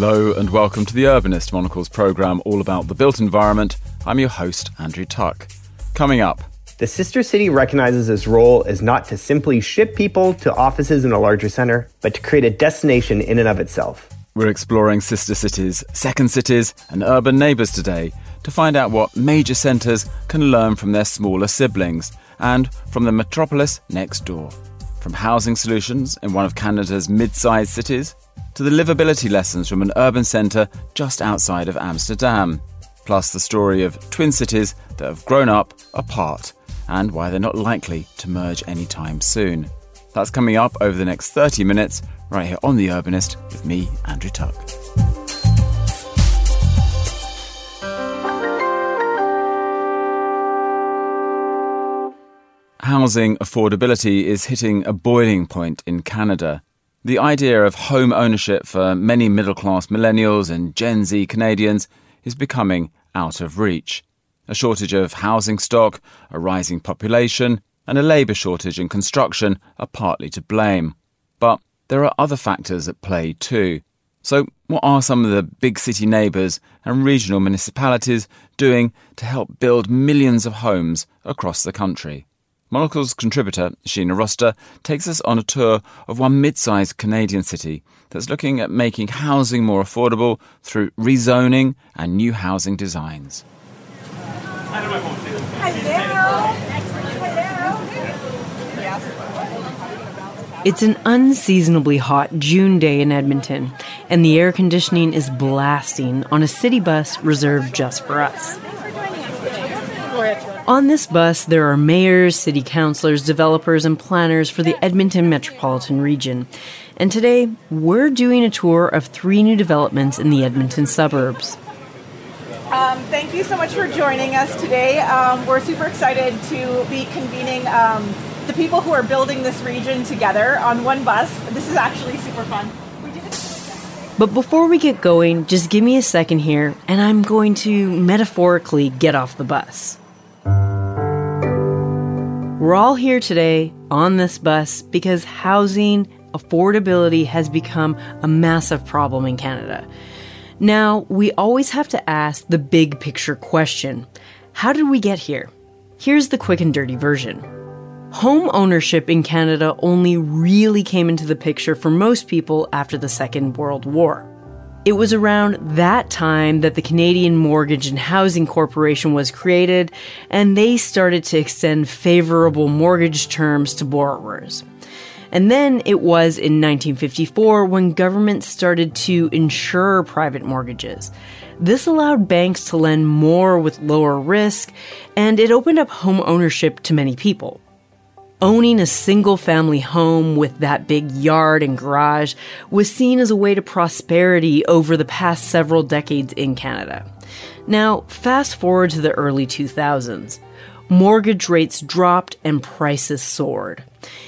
Hello and welcome to The Urbanist, Monocle's programme all about the built environment. I'm your host, Andrew Tuck. Coming up, the sister city recognizes its role as not to simply ship people to offices in a larger center, but to create a destination in and of itself. We're exploring sister cities, second cities, and urban neighbours today to find out what major centres can learn from their smaller siblings and from the metropolis next door. From housing solutions in one of Canada's mid sized cities to the livability lessons from an urban centre just outside of Amsterdam, plus the story of twin cities that have grown up apart and why they're not likely to merge anytime soon. That's coming up over the next 30 minutes, right here on The Urbanist with me, Andrew Tuck. Housing affordability is hitting a boiling point in Canada. The idea of home ownership for many middle class millennials and Gen Z Canadians is becoming out of reach. A shortage of housing stock, a rising population, and a labour shortage in construction are partly to blame. But there are other factors at play too. So, what are some of the big city neighbours and regional municipalities doing to help build millions of homes across the country? Monocle's contributor, Sheena Rossiter, takes us on a tour of one mid sized Canadian city that's looking at making housing more affordable through rezoning and new housing designs. It's an unseasonably hot June day in Edmonton, and the air conditioning is blasting on a city bus reserved just for us. On this bus, there are mayors, city councilors, developers, and planners for the Edmonton metropolitan region. And today, we're doing a tour of three new developments in the Edmonton suburbs. Um, thank you so much for joining us today. Um, we're super excited to be convening um, the people who are building this region together on one bus. This is actually super fun. But before we get going, just give me a second here, and I'm going to metaphorically get off the bus. We're all here today on this bus because housing affordability has become a massive problem in Canada. Now, we always have to ask the big picture question How did we get here? Here's the quick and dirty version. Home ownership in Canada only really came into the picture for most people after the Second World War. It was around that time that the Canadian Mortgage and Housing Corporation was created, and they started to extend favorable mortgage terms to borrowers. And then it was in 1954 when government started to insure private mortgages. This allowed banks to lend more with lower risk, and it opened up home ownership to many people. Owning a single family home with that big yard and garage was seen as a way to prosperity over the past several decades in Canada. Now, fast forward to the early 2000s. Mortgage rates dropped and prices soared.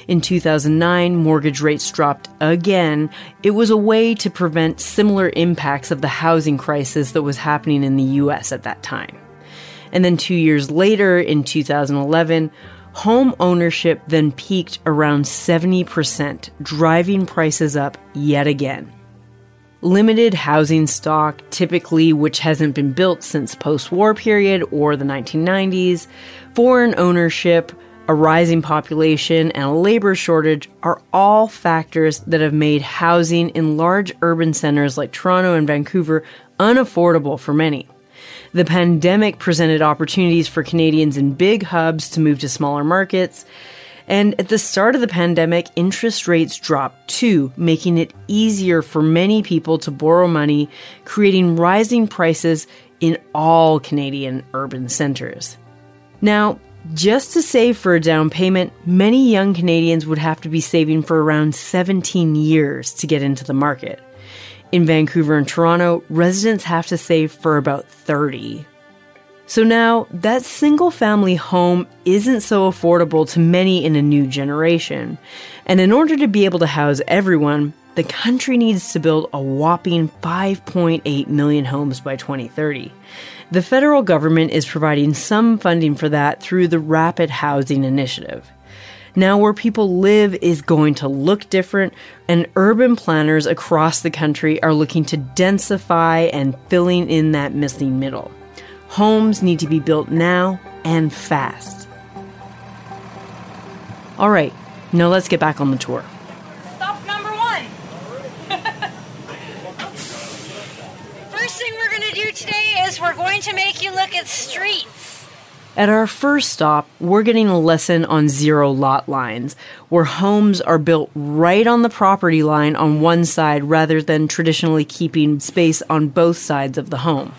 In 2009, mortgage rates dropped again. It was a way to prevent similar impacts of the housing crisis that was happening in the US at that time. And then two years later, in 2011, home ownership then peaked around 70%, driving prices up yet again. Limited housing stock, typically which hasn't been built since post-war period or the 1990s, foreign ownership, a rising population, and a labor shortage are all factors that have made housing in large urban centers like Toronto and Vancouver unaffordable for many. The pandemic presented opportunities for Canadians in big hubs to move to smaller markets. And at the start of the pandemic, interest rates dropped too, making it easier for many people to borrow money, creating rising prices in all Canadian urban centers. Now, just to save for a down payment, many young Canadians would have to be saving for around 17 years to get into the market. In Vancouver and Toronto, residents have to save for about 30. So now, that single family home isn't so affordable to many in a new generation. And in order to be able to house everyone, the country needs to build a whopping 5.8 million homes by 2030. The federal government is providing some funding for that through the Rapid Housing Initiative. Now, where people live is going to look different, and urban planners across the country are looking to densify and filling in that missing middle. Homes need to be built now and fast. All right, now let's get back on the tour. Stop number one. First thing we're going to do today is we're going to make you look at streets. At our first stop, we're getting a lesson on zero lot lines, where homes are built right on the property line on one side rather than traditionally keeping space on both sides of the home.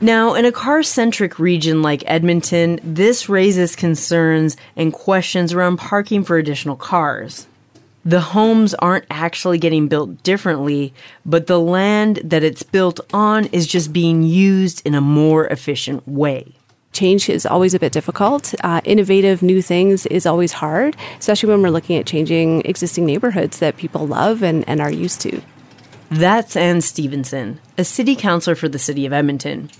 Now, in a car centric region like Edmonton, this raises concerns and questions around parking for additional cars. The homes aren't actually getting built differently, but the land that it's built on is just being used in a more efficient way change is always a bit difficult. Uh, innovative new things is always hard, especially when we're looking at changing existing neighborhoods that people love and, and are used to. That's Anne Stevenson, a city councilor for the city of Edmonton.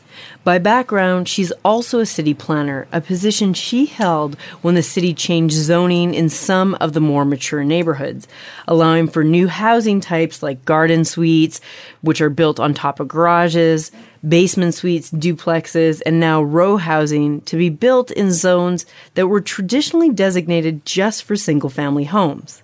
By background, she's also a city planner, a position she held when the city changed zoning in some of the more mature neighborhoods, allowing for new housing types like garden suites, which are built on top of garages, basement suites, duplexes, and now row housing to be built in zones that were traditionally designated just for single family homes.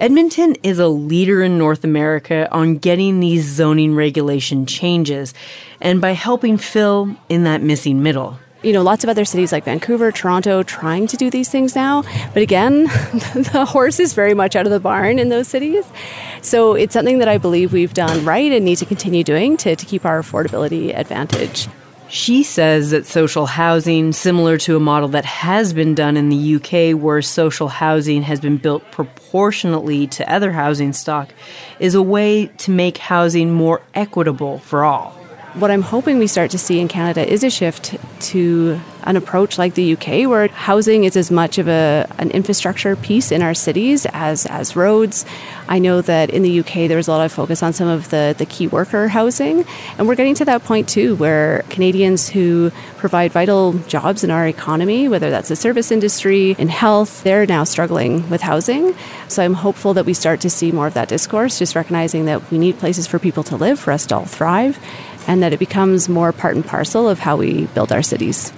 Edmonton is a leader in North America on getting these zoning regulation changes and by helping fill in that missing middle you know, lots of other cities like Vancouver, Toronto trying to do these things now. But again, the horse is very much out of the barn in those cities. So it's something that I believe we've done right and need to continue doing to, to keep our affordability advantage. She says that social housing, similar to a model that has been done in the UK where social housing has been built proportionately to other housing stock, is a way to make housing more equitable for all what I'm hoping we start to see in Canada is a shift to an approach like the UK, where housing is as much of a, an infrastructure piece in our cities as, as roads. I know that in the UK there's a lot of focus on some of the, the key worker housing, and we're getting to that point too, where Canadians who provide vital jobs in our economy, whether that's the service industry, in health, they're now struggling with housing. So I'm hopeful that we start to see more of that discourse, just recognizing that we need places for people to live, for us to all thrive and that it becomes more part and parcel of how we build our cities.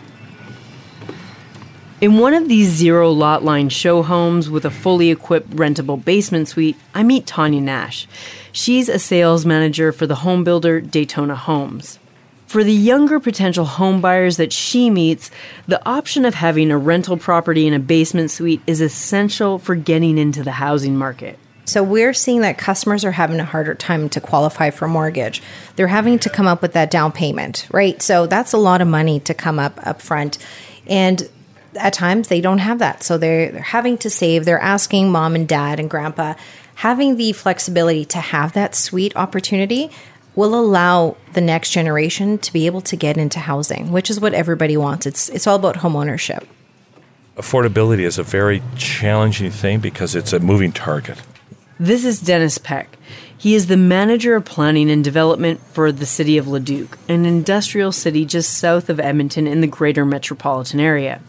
In one of these zero lot line show homes with a fully equipped rentable basement suite, I meet Tanya Nash. She's a sales manager for the home builder Daytona Homes. For the younger potential home buyers that she meets, the option of having a rental property in a basement suite is essential for getting into the housing market. So we're seeing that customers are having a harder time to qualify for mortgage. They're having to come up with that down payment, right? So that's a lot of money to come up up front. And at times they don't have that. So they're, they're having to save. They're asking mom and dad and grandpa having the flexibility to have that sweet opportunity will allow the next generation to be able to get into housing, which is what everybody wants. It's it's all about home ownership. Affordability is a very challenging thing because it's a moving target. This is Dennis Peck. He is the manager of planning and development for the city of Leduc, an industrial city just south of Edmonton in the greater metropolitan area.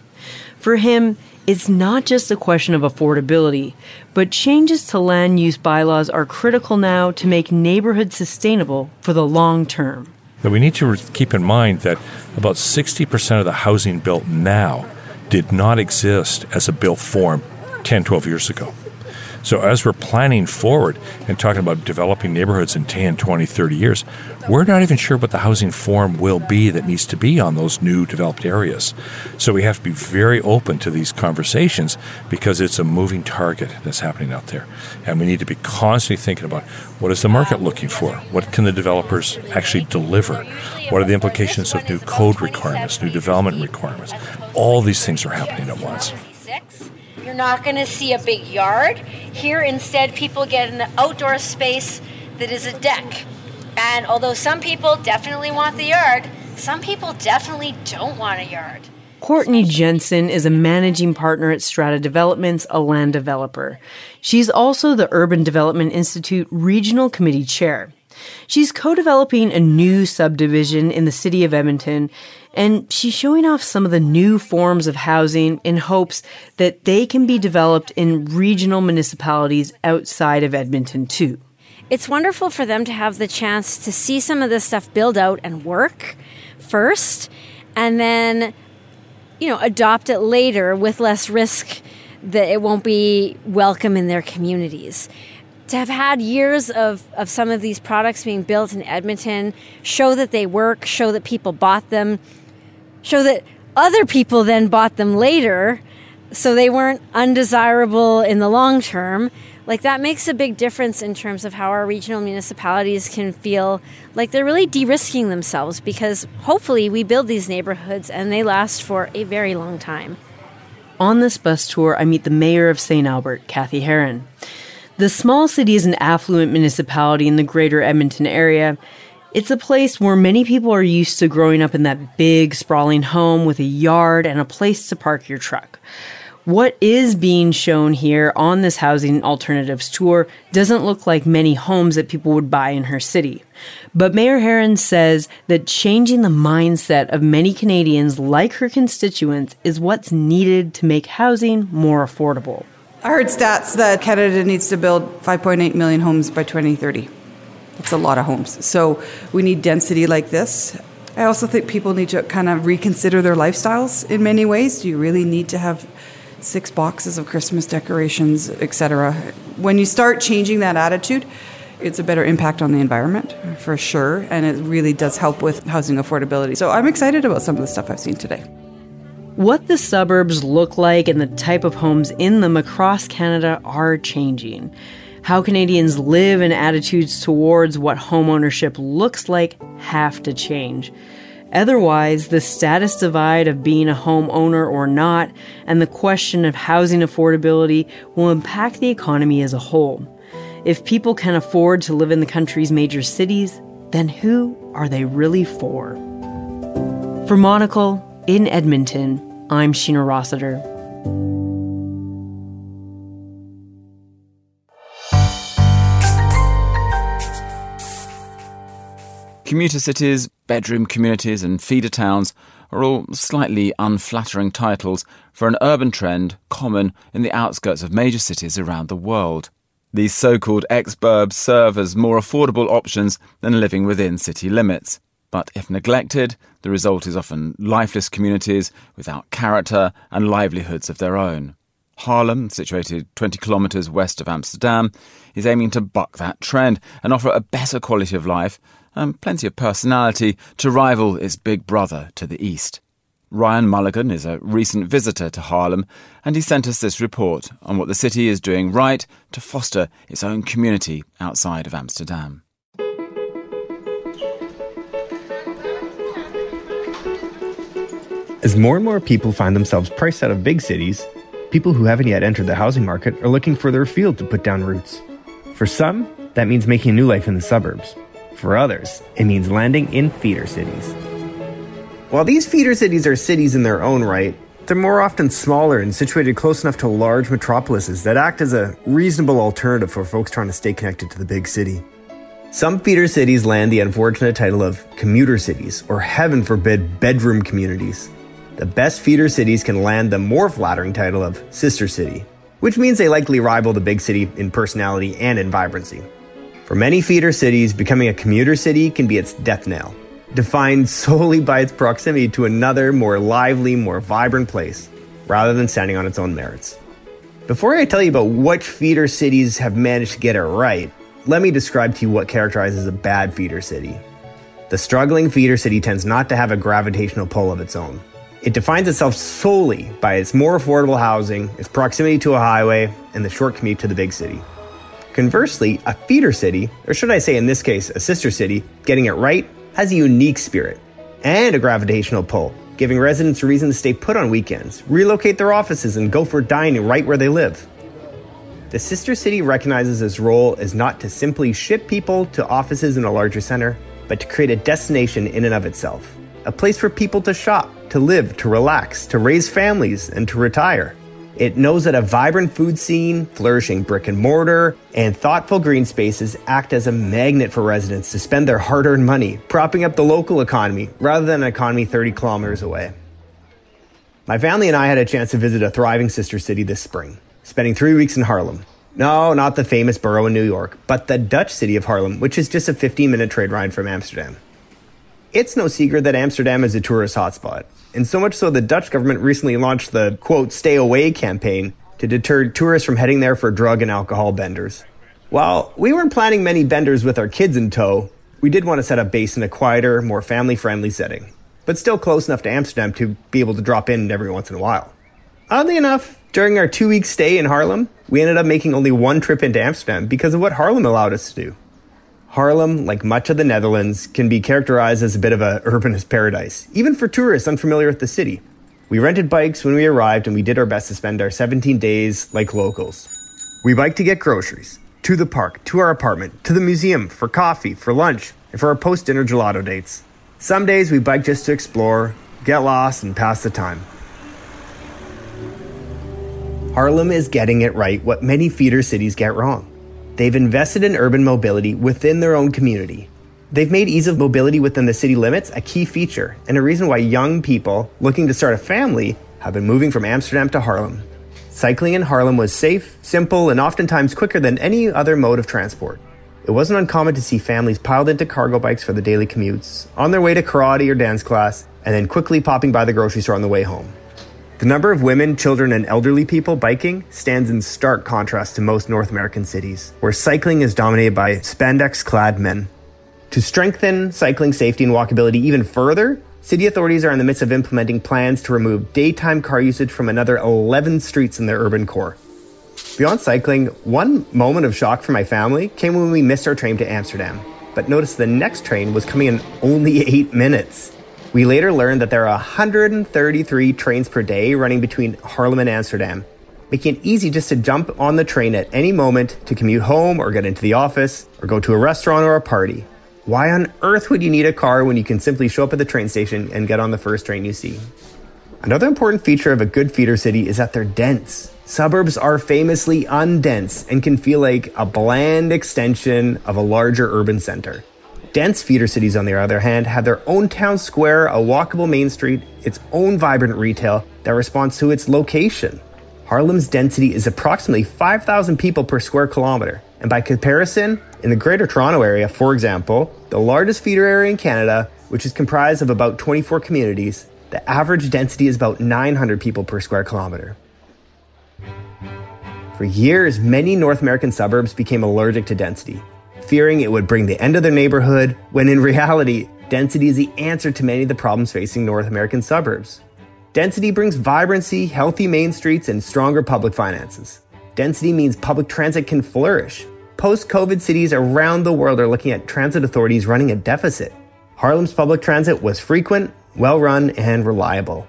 For him, it's not just a question of affordability, but changes to land use bylaws are critical now to make neighborhoods sustainable for the long term. We need to keep in mind that about 60% of the housing built now did not exist as a built form 10, 12 years ago. So as we're planning forward and talking about developing neighborhoods in 10, 20, 30 years, we're not even sure what the housing form will be that needs to be on those new developed areas. So we have to be very open to these conversations because it's a moving target that's happening out there. And we need to be constantly thinking about what is the market looking for? What can the developers actually deliver? What are the implications of new code requirements, new development requirements? All these things are happening at once. You're not going to see a big yard. Here, instead, people get an outdoor space that is a deck. And although some people definitely want the yard, some people definitely don't want a yard. Courtney Jensen is a managing partner at Strata Developments, a land developer. She's also the Urban Development Institute Regional Committee Chair. She's co developing a new subdivision in the city of Edmonton, and she's showing off some of the new forms of housing in hopes that they can be developed in regional municipalities outside of Edmonton, too. It's wonderful for them to have the chance to see some of this stuff build out and work first, and then, you know, adopt it later with less risk that it won't be welcome in their communities to have had years of, of some of these products being built in Edmonton, show that they work, show that people bought them, show that other people then bought them later, so they weren't undesirable in the long term. Like that makes a big difference in terms of how our regional municipalities can feel like they're really de risking themselves because hopefully we build these neighborhoods and they last for a very long time. On this bus tour, I meet the mayor of St. Albert, Cathy Heron. The small city is an affluent municipality in the greater Edmonton area. It's a place where many people are used to growing up in that big, sprawling home with a yard and a place to park your truck. What is being shown here on this housing alternatives tour doesn't look like many homes that people would buy in her city. But Mayor Heron says that changing the mindset of many Canadians like her constituents is what's needed to make housing more affordable. I heard stats that Canada needs to build 5.8 million homes by 2030. That's a lot of homes. So we need density like this. I also think people need to kind of reconsider their lifestyles in many ways. Do you really need to have six boxes of Christmas decorations, etc. When you start changing that attitude, it's a better impact on the environment for sure, and it really does help with housing affordability. So I'm excited about some of the stuff I've seen today. What the suburbs look like and the type of homes in them across Canada are changing. How Canadians live and attitudes towards what homeownership looks like have to change. Otherwise, the status divide of being a homeowner or not and the question of housing affordability will impact the economy as a whole. If people can afford to live in the country's major cities, then who are they really for? For Monocle, in Edmonton, I'm Sheena Rossiter. Commuter cities, bedroom communities, and feeder towns are all slightly unflattering titles for an urban trend common in the outskirts of major cities around the world. These so called exurbs serve as more affordable options than living within city limits. But if neglected, the result is often lifeless communities without character and livelihoods of their own. Haarlem, situated 20 kilometres west of Amsterdam, is aiming to buck that trend and offer a better quality of life and plenty of personality to rival its big brother to the east. Ryan Mulligan is a recent visitor to Haarlem, and he sent us this report on what the city is doing right to foster its own community outside of Amsterdam. As more and more people find themselves priced out of big cities, people who haven't yet entered the housing market are looking further afield to put down roots. For some, that means making a new life in the suburbs. For others, it means landing in feeder cities. While these feeder cities are cities in their own right, they're more often smaller and situated close enough to large metropolises that act as a reasonable alternative for folks trying to stay connected to the big city. Some feeder cities land the unfortunate title of commuter cities, or heaven forbid, bedroom communities the best feeder cities can land the more flattering title of sister city, which means they likely rival the big city in personality and in vibrancy. For many feeder cities, becoming a commuter city can be its death knell, defined solely by its proximity to another, more lively, more vibrant place, rather than standing on its own merits. Before I tell you about which feeder cities have managed to get it right, let me describe to you what characterizes a bad feeder city. The struggling feeder city tends not to have a gravitational pull of its own. It defines itself solely by its more affordable housing, its proximity to a highway, and the short commute to the big city. Conversely, a feeder city, or should I say in this case, a sister city, getting it right, has a unique spirit and a gravitational pull, giving residents a reason to stay put on weekends, relocate their offices, and go for dining right where they live. The sister city recognizes its role as not to simply ship people to offices in a larger center, but to create a destination in and of itself, a place for people to shop, to live, to relax, to raise families, and to retire. It knows that a vibrant food scene, flourishing brick and mortar, and thoughtful green spaces act as a magnet for residents to spend their hard earned money, propping up the local economy rather than an economy 30 kilometers away. My family and I had a chance to visit a thriving sister city this spring, spending three weeks in Haarlem. No, not the famous borough in New York, but the Dutch city of Haarlem, which is just a 15 minute trade ride from Amsterdam. It's no secret that Amsterdam is a tourist hotspot, and so much so the Dutch government recently launched the quote, stay away campaign to deter tourists from heading there for drug and alcohol benders. While we weren't planning many benders with our kids in tow, we did want to set up base in a quieter, more family friendly setting, but still close enough to Amsterdam to be able to drop in every once in a while. Oddly enough, during our two week stay in Haarlem, we ended up making only one trip into Amsterdam because of what Haarlem allowed us to do. Haarlem, like much of the Netherlands, can be characterized as a bit of a urbanist paradise, even for tourists unfamiliar with the city. We rented bikes when we arrived and we did our best to spend our 17 days like locals. We biked to get groceries, to the park, to our apartment, to the museum, for coffee, for lunch, and for our post dinner gelato dates. Some days we bike just to explore, get lost, and pass the time. Haarlem is getting it right what many feeder cities get wrong. They've invested in urban mobility within their own community. They've made ease of mobility within the city limits a key feature and a reason why young people looking to start a family have been moving from Amsterdam to Haarlem. Cycling in Haarlem was safe, simple, and oftentimes quicker than any other mode of transport. It wasn't uncommon to see families piled into cargo bikes for the daily commutes, on their way to karate or dance class, and then quickly popping by the grocery store on the way home. The number of women, children, and elderly people biking stands in stark contrast to most North American cities, where cycling is dominated by spandex clad men. To strengthen cycling safety and walkability even further, city authorities are in the midst of implementing plans to remove daytime car usage from another 11 streets in their urban core. Beyond cycling, one moment of shock for my family came when we missed our train to Amsterdam, but noticed the next train was coming in only eight minutes. We later learned that there are 133 trains per day running between Haarlem and Amsterdam, making it easy just to jump on the train at any moment to commute home or get into the office or go to a restaurant or a party. Why on earth would you need a car when you can simply show up at the train station and get on the first train you see? Another important feature of a good feeder city is that they're dense. Suburbs are famously undense and can feel like a bland extension of a larger urban center. Dense feeder cities, on the other hand, have their own town square, a walkable main street, its own vibrant retail that responds to its location. Haarlem's density is approximately 5,000 people per square kilometer. And by comparison, in the Greater Toronto Area, for example, the largest feeder area in Canada, which is comprised of about 24 communities, the average density is about 900 people per square kilometer. For years, many North American suburbs became allergic to density, fearing it would bring the end of their neighborhood, when in reality, density is the answer to many of the problems facing North American suburbs. Density brings vibrancy, healthy main streets, and stronger public finances. Density means public transit can flourish. Post COVID cities around the world are looking at transit authorities running a deficit. Haarlem's public transit was frequent, well run, and reliable.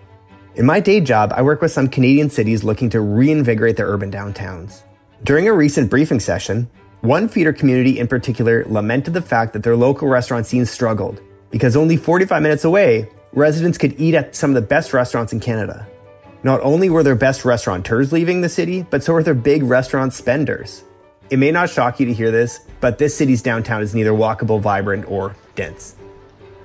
In my day job, I work with some Canadian cities looking to reinvigorate their urban downtowns. During a recent briefing session, one feeder community in particular lamented the fact that their local restaurant scene struggled because only 45 minutes away, residents could eat at some of the best restaurants in Canada. Not only were their best restaurateurs leaving the city, but so were their big restaurant spenders. It may not shock you to hear this, but this city's downtown is neither walkable, vibrant, or dense.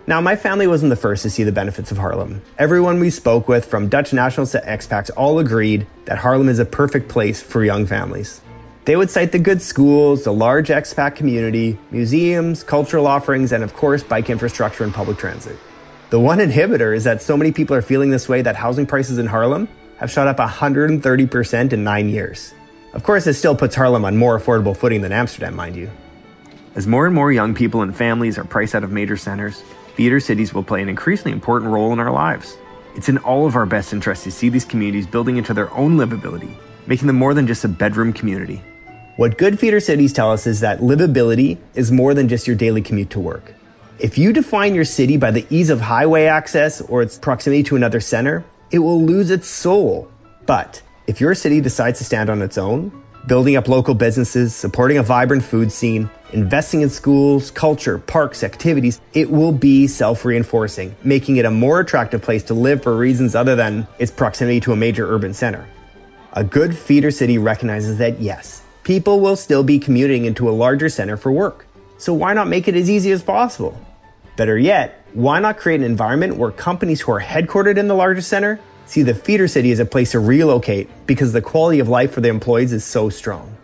Now, my family wasn't the first to see the benefits of Haarlem. Everyone we spoke with, from Dutch nationals to expats, all agreed that Haarlem is a perfect place for young families. They would cite the good schools, the large expat community, museums, cultural offerings, and of course, bike infrastructure and public transit. The one inhibitor is that so many people are feeling this way that housing prices in Haarlem have shot up 130% in nine years. Of course, this still puts Haarlem on more affordable footing than Amsterdam, mind you. As more and more young people and families are priced out of major centers, feeder cities will play an increasingly important role in our lives. It's in all of our best interest to see these communities building into their own livability, making them more than just a bedroom community. What good feeder cities tell us is that livability is more than just your daily commute to work. If you define your city by the ease of highway access or its proximity to another center, it will lose its soul. But if your city decides to stand on its own, building up local businesses, supporting a vibrant food scene, investing in schools, culture, parks, activities, it will be self reinforcing, making it a more attractive place to live for reasons other than its proximity to a major urban center. A good feeder city recognizes that yes, people will still be commuting into a larger center for work. So why not make it as easy as possible? Better yet, why not create an environment where companies who are headquartered in the larger center see the feeder city as a place to relocate because the quality of life for the employees is so strong?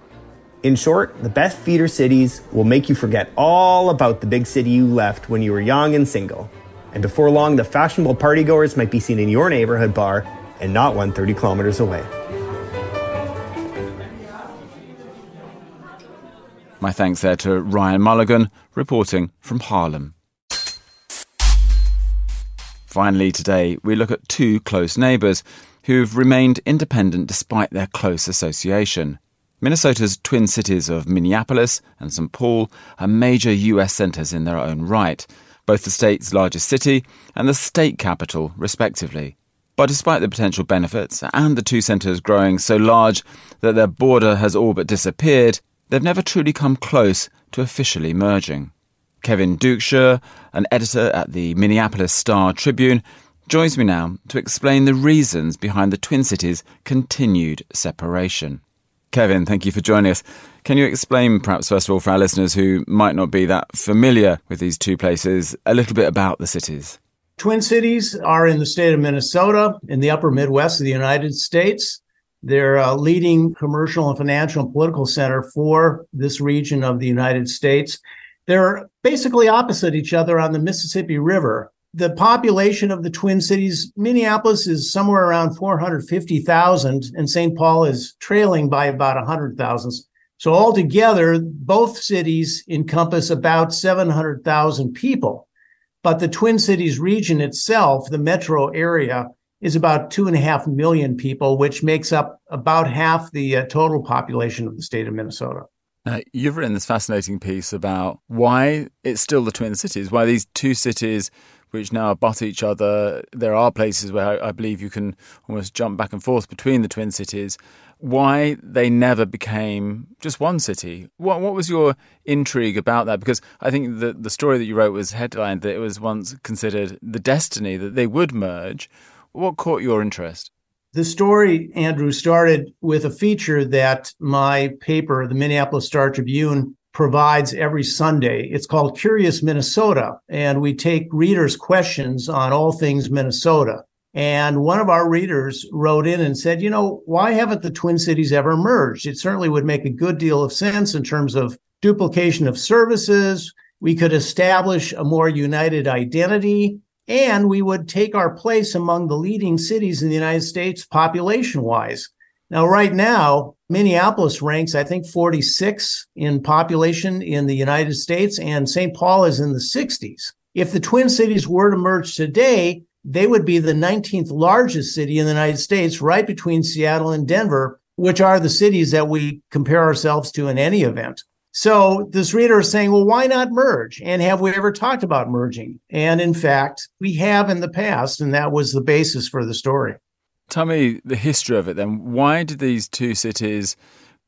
In short, the best feeder cities will make you forget all about the big city you left when you were young and single. And before long, the fashionable partygoers might be seen in your neighborhood bar and not one 30 kilometers away. My thanks there to Ryan Mulligan, reporting from Haarlem. Finally, today, we look at two close neighbours who've remained independent despite their close association. Minnesota's twin cities of Minneapolis and St. Paul are major US centres in their own right, both the state's largest city and the state capital, respectively. But despite the potential benefits and the two centres growing so large that their border has all but disappeared, they've never truly come close to officially merging. Kevin Duchschere, an editor at the Minneapolis Star Tribune, joins me now to explain the reasons behind the Twin Cities' continued separation. Kevin, thank you for joining us. Can you explain, perhaps, first of all, for our listeners who might not be that familiar with these two places, a little bit about the cities? Twin Cities are in the state of Minnesota in the upper Midwest of the United States. They're a leading commercial and financial and political center for this region of the United States. They're basically opposite each other on the Mississippi River. The population of the Twin Cities, Minneapolis is somewhere around 450,000, and St. Paul is trailing by about 100,000. So, altogether, both cities encompass about 700,000 people. But the Twin Cities region itself, the metro area, is about two and a half million people, which makes up about half the uh, total population of the state of Minnesota. Now, you've written this fascinating piece about why it's still the Twin Cities, why these two cities, which now abut each other, there are places where I believe you can almost jump back and forth between the Twin Cities, why they never became just one city. What, what was your intrigue about that? Because I think the, the story that you wrote was headlined that it was once considered the destiny that they would merge. What caught your interest? The story, Andrew, started with a feature that my paper, the Minneapolis Star Tribune, provides every Sunday. It's called Curious Minnesota, and we take readers' questions on all things Minnesota. And one of our readers wrote in and said, you know, why haven't the Twin Cities ever merged? It certainly would make a good deal of sense in terms of duplication of services. We could establish a more united identity and we would take our place among the leading cities in the United States population wise. Now, right now, Minneapolis ranks, I think, 46 in population in the United States, and St. Paul is in the 60s. If the Twin Cities were to merge today, they would be the 19th largest city in the United States, right between Seattle and Denver, which are the cities that we compare ourselves to in any event. So this reader is saying, well, why not merge? And have we ever talked about merging? And in fact, we have in the past, and that was the basis for the story. Tell me the history of it then. Why did these two cities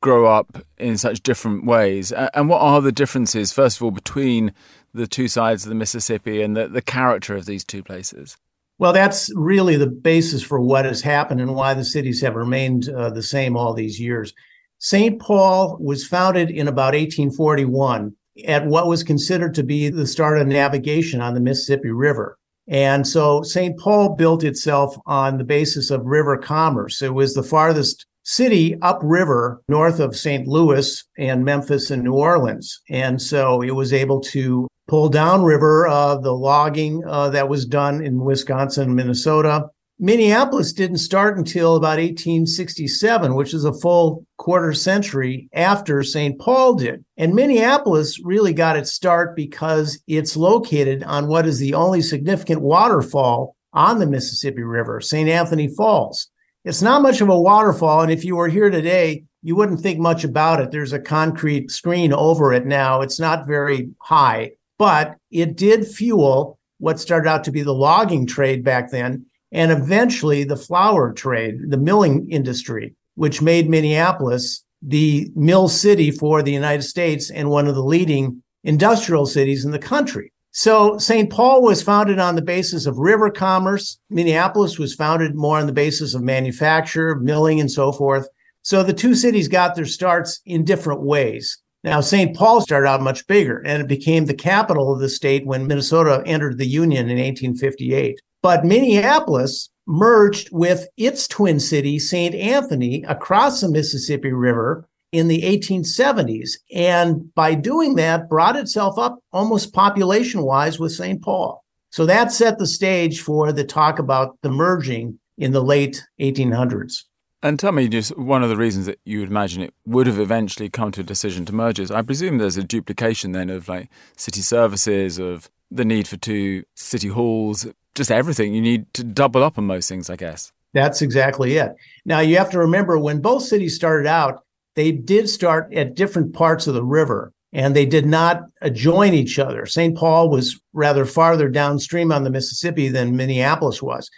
grow up in such different ways? And what are the differences, first of all, between the two sides of the Mississippi and the, the character of these two places? Well, that's really the basis for what has happened and why the cities have remained uh, the same all these years. St. Paul was founded in about 1841 at what was considered to be the start of navigation on the Mississippi River. And so St. Paul built itself on the basis of river commerce. It was the farthest city upriver north of St. Louis and Memphis and New Orleans. And so it was able to pull downriver uh, the logging uh, that was done in Wisconsin, Minnesota, Minneapolis didn't start until about 1867, which is a full quarter century after St. Paul did. And Minneapolis really got its start because it's located on what is the only significant waterfall on the Mississippi River, St. Anthony Falls. It's not much of a waterfall. And if you were here today, you wouldn't think much about it. There's a concrete screen over it now. It's not very high, but it did fuel what started out to be the logging trade back then and eventually the flour trade, the milling industry, which made Minneapolis the mill city for the United States and one of the leading industrial cities in the country. So St. Paul was founded on the basis of river commerce. Minneapolis was founded more on the basis of manufacture, milling, and so forth. So the two cities got their starts in different ways. Now, St. Paul started out much bigger and it became the capital of the state when Minnesota entered the Union in 1858. But Minneapolis merged with its twin city, St. Anthony, across the Mississippi River in the 1870s. And by doing that, brought itself up almost population wise with St. Paul. So that set the stage for the talk about the merging in the late 1800s. And tell me, just one of the reasons that you would imagine it would have eventually come to a decision to merge is I presume there's a duplication then of like city services, of the need for two city halls, just everything. You need to double up on most things, I guess. That's exactly it. Now, you have to remember when both cities started out, they did start at different parts of the river and they did not adjoin each other. St. Paul was rather farther downstream on the Mississippi than Minneapolis was.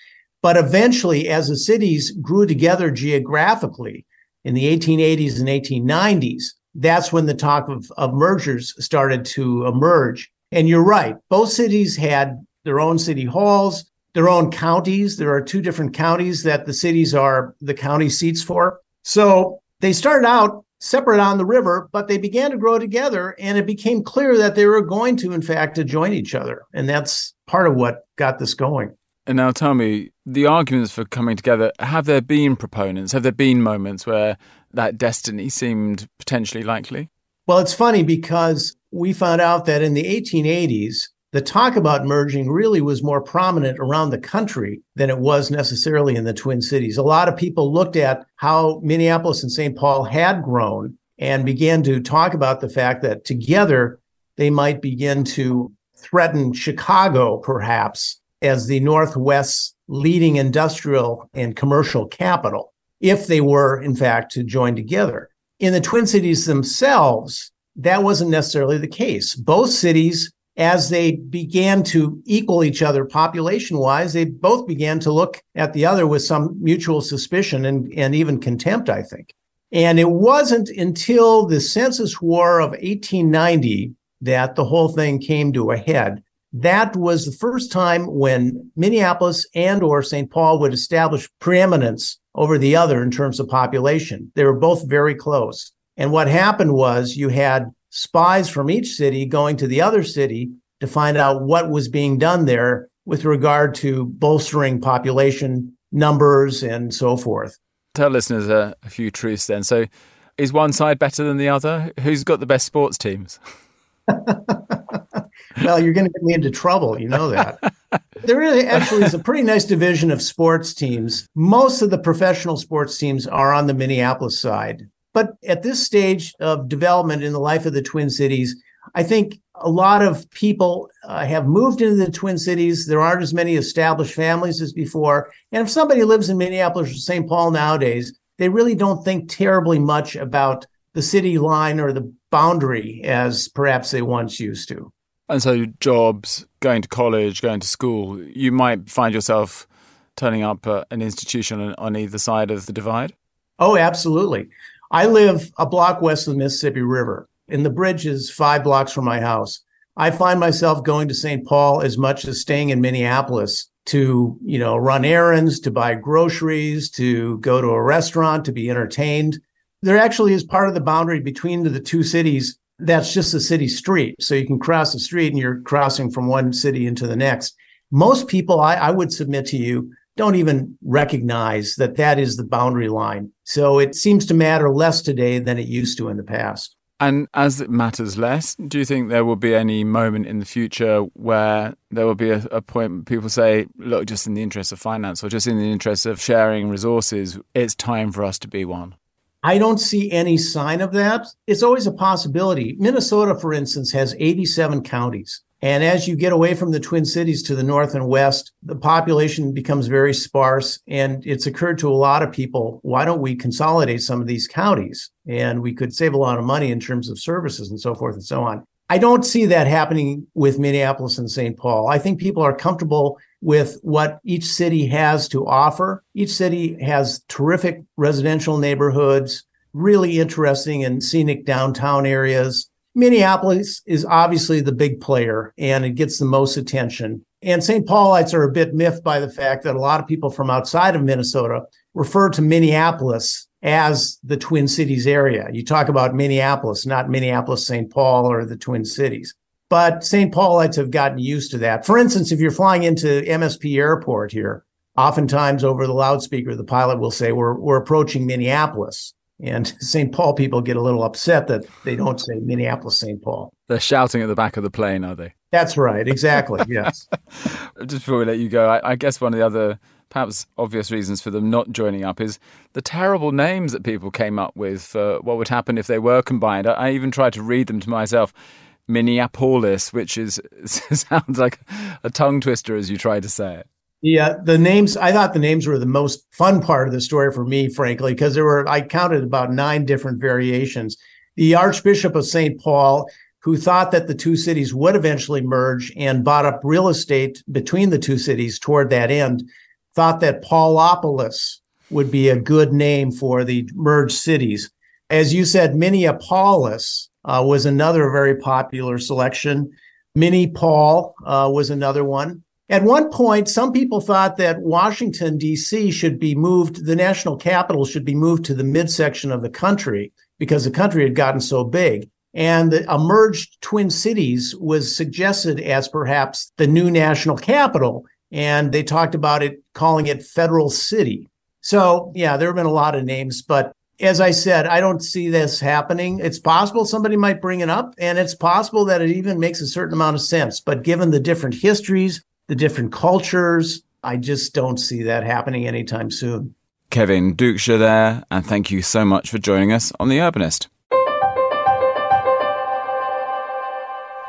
But eventually, as the cities grew together geographically in the 1880s and 1890s, that's when the talk of, of mergers started to emerge. And you're right, both cities had their own city halls, their own counties. There are two different counties that the cities are the county seats for. So they started out separate on the river, but they began to grow together, and it became clear that they were going to, in fact, join each other. And that's part of what got this going. And now tell me, the arguments for coming together, have there been proponents? Have there been moments where that destiny seemed potentially likely? Well, it's funny because we found out that in the 1880s, the talk about merging really was more prominent around the country than it was necessarily in the Twin Cities. A lot of people looked at how Minneapolis and St. Paul had grown and began to talk about the fact that together they might begin to threaten Chicago, perhaps, as the Northwest's leading industrial and commercial capital, if they were, in fact, to join together. In the Twin Cities themselves, that wasn't necessarily the case. Both cities, as they began to equal each other population wise, they both began to look at the other with some mutual suspicion and, and even contempt, I think. And it wasn't until the Census War of 1890 that the whole thing came to a head that was the first time when Minneapolis and or St. Paul would establish preeminence over the other in terms of population. They were both very close. And what happened was you had spies from each city going to the other city to find out what was being done there with regard to bolstering population numbers and so forth. Tell listeners a, a few truths then. So, is one side better than the other? Who's got the best sports teams? well, you're going to get me into trouble. You know that. there really actually is a pretty nice division of sports teams. Most of the professional sports teams are on the Minneapolis side. But at this stage of development in the life of the Twin Cities, I think a lot of people uh, have moved into the Twin Cities. There aren't as many established families as before. And if somebody lives in Minneapolis or St. Paul nowadays, they really don't think terribly much about the city line or the boundary as perhaps they once used to. And so, jobs, going to college, going to school, you might find yourself turning up at an institution on either side of the divide? Oh, absolutely. I live a block west of the Mississippi River, and the bridge is five blocks from my house. I find myself going to St. Paul as much as staying in Minneapolis to, you know, run errands, to buy groceries, to go to a restaurant, to be entertained. There actually is part of the boundary between the two cities that's just a city street. So you can cross the street and you're crossing from one city into the next. Most people, I, I would submit to you, don't even recognize that that is the boundary line. So it seems to matter less today than it used to in the past. And as it matters less, do you think there will be any moment in the future where there will be a, a point where people say, look, just in the interest of finance or just in the interest of sharing resources, it's time for us to be one? I don't see any sign of that. It's always a possibility. Minnesota, for instance, has 87 counties. And as you get away from the Twin Cities to the north and west, the population becomes very sparse. And it's occurred to a lot of people why don't we consolidate some of these counties? And we could save a lot of money in terms of services and so forth and so on. I don't see that happening with Minneapolis and St. Paul. I think people are comfortable with what each city has to offer. Each city has terrific residential neighborhoods, really interesting and scenic downtown areas. Minneapolis is obviously the big player and it gets the most attention. And St. Paulites are a bit miffed by the fact that a lot of people from outside of Minnesota refer to Minneapolis as the Twin Cities area. You talk about Minneapolis, not Minneapolis, St. Paul, or the Twin Cities. But St. Paulites have gotten used to that. For instance, if you're flying into MSP Airport here, oftentimes over the loudspeaker, the pilot will say, We're, we're approaching Minneapolis. And St. Paul people get a little upset that they don't say Minneapolis, St. Paul. They're shouting at the back of the plane, are they? That's right. Exactly. yes. Just before we let you go, I, I, guess one of the other perhaps obvious reasons for them not joining up is the terrible names that people came up with for what would happen if they were combined. I, I even tried to read them to myself. Minneapolis, which is sounds like a tongue twister as you try to say it. Yeah, the names, I thought the names were the most fun part of the story for me, frankly, because there were, I counted about nine different variations. The Archbishop of St. Paul, who thought that the two cities would eventually merge and bought up real estate between the two cities toward that end, thought that Paulopolis would be a good name for the merged cities. As you said, Minneapolis uh, was another very popular selection. Mini Paul uh, was another one. At one point, some people thought that Washington, D.C. should be moved, the national capital should be moved to the midsection of the country because the country had gotten so big. And the merged Twin Cities was suggested as perhaps the new national capital. And they talked about it, calling it Federal City. So, yeah, there have been a lot of names, but as I said, I don't see this happening. It's possible somebody might bring it up, and it's possible that it even makes a certain amount of sense. But given the different histories, the different cultures. I just don't see that happening anytime soon. Kevin Duchschere there, and thank you so much for joining us on The Urbanist.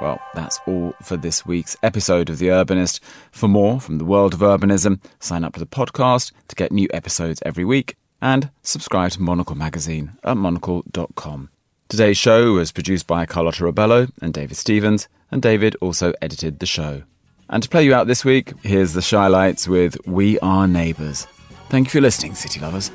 Well, that's all for this week's episode of The Urbanist. For more from the world of urbanism, sign up to the podcast to get new episodes every week and subscribe to Monocle magazine at monocle.com. Today's show was produced by Carlotta Robello and David Stevens, and David also edited the show. And to play you out this week, here's the Shy Lights with We Are Neighbours. Thank you for listening, City Lovers.